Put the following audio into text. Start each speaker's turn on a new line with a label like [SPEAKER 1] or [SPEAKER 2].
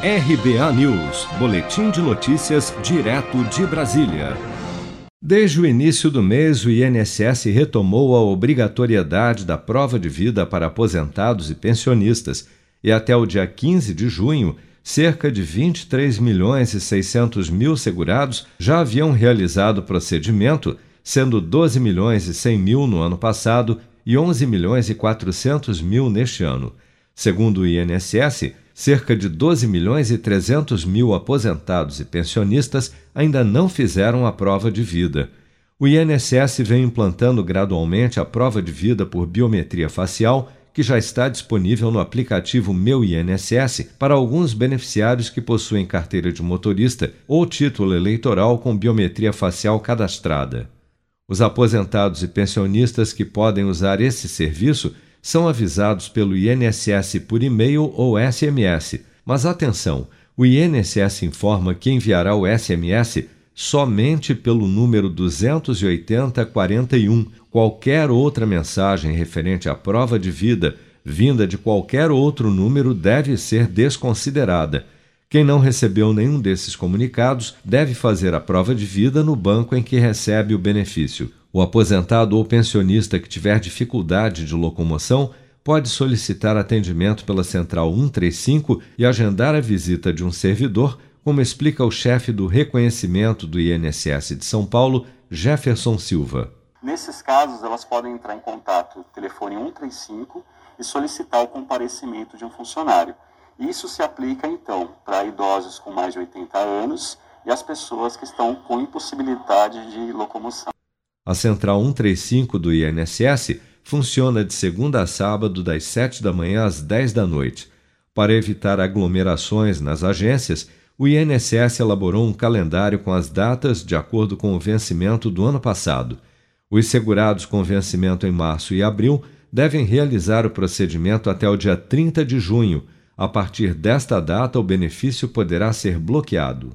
[SPEAKER 1] RBA News, Boletim de Notícias, direto de Brasília. Desde o início do mês, o INSS retomou a obrigatoriedade da prova de vida para aposentados e pensionistas, e até o dia 15 de junho, cerca de 23 milhões e 600 mil segurados já haviam realizado o procedimento, sendo 12 milhões e 100 mil no ano passado e 11 milhões e 400 mil neste ano. Segundo o INSS, cerca de 12 milhões e 300 mil aposentados e pensionistas ainda não fizeram a prova de vida. O INSS vem implantando gradualmente a prova de vida por biometria facial, que já está disponível no aplicativo Meu INSS para alguns beneficiários que possuem carteira de motorista ou título eleitoral com biometria facial cadastrada. Os aposentados e pensionistas que podem usar esse serviço são avisados pelo INSS por e-mail ou SMS. Mas atenção, o INSS informa que enviará o SMS somente pelo número 28041. Qualquer outra mensagem referente à prova de vida vinda de qualquer outro número deve ser desconsiderada. Quem não recebeu nenhum desses comunicados deve fazer a prova de vida no banco em que recebe o benefício. O aposentado ou pensionista que tiver dificuldade de locomoção pode solicitar atendimento pela Central 135 e agendar a visita de um servidor, como explica o chefe do reconhecimento do INSS de São Paulo, Jefferson Silva.
[SPEAKER 2] Nesses casos, elas podem entrar em contato telefone 135 e solicitar o comparecimento de um funcionário. Isso se aplica, então, para idosos com mais de 80 anos e as pessoas que estão com impossibilidade de locomoção.
[SPEAKER 1] A Central 135 do INSS funciona de segunda a sábado, das 7 da manhã às 10 da noite. Para evitar aglomerações nas agências, o INSS elaborou um calendário com as datas de acordo com o vencimento do ano passado. Os segurados com vencimento em março e abril devem realizar o procedimento até o dia 30 de junho. A partir desta data, o benefício poderá ser bloqueado.